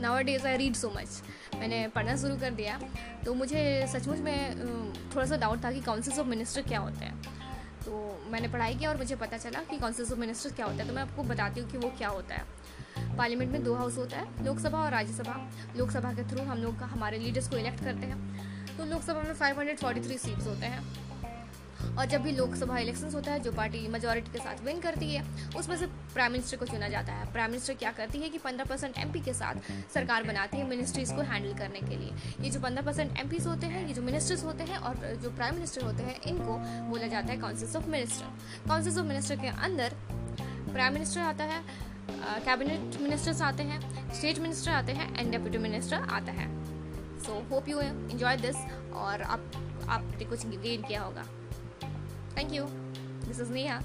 Nowadays I read so much मैंने पढ़ना शुरू कर दिया। तो मुझे सचमुच में थोड़ा सा डाउट था कि काउंसिल्स ऑफ़ मिनिस्टर क्या होते हैं। तो मैंने पढ़ाई किया और मुझे पता चला कि काउंसिल्स ऑफ़ मिनिस्टर क्या होता है। तो मैं आपको बताती हूँ कि वो क्या होता है। पार्लियामेंट में दो हाउस होता है, लोकसभा और राज्यसभा। लोकसभा के थ्रू हम लोग हमारे लीडर्स को इलेक्ट करते हैं। तो लोकसभा में 543 सीट्स होते हैं। और जब भी लोकसभा इलेक्शंस होता है, जो पार्टी मेजोरिटी के साथ विन करती है, उसमें से प्राइम मिनिस्टर को चुना जाता है। प्राइम मिनिस्टर क्या करती है कि पंद्रह परसेंट एमपी के साथ सरकार बनाती है मिनिस्ट्रीज को हैंडल करने के लिए। ये जो पंद्रह परसेंट एम होते हैं, ये जो मिनिस्टर्स होते हैं और जो प्राइम मिनिस्टर होते हैं, इनको बोला जाता है councils of minister councils of minister के अंदर प्राइम मिनिस्टर आता है कैबिनेट मिनिस्टर्स आते हैं स्टेट मिनिस्टर आते हैं एंड डेप्यूटी मिनिस्टर आता है। So hope you enjoy this और आप, आपने कुछ गेन किया होगा। Thank you. This is Neha.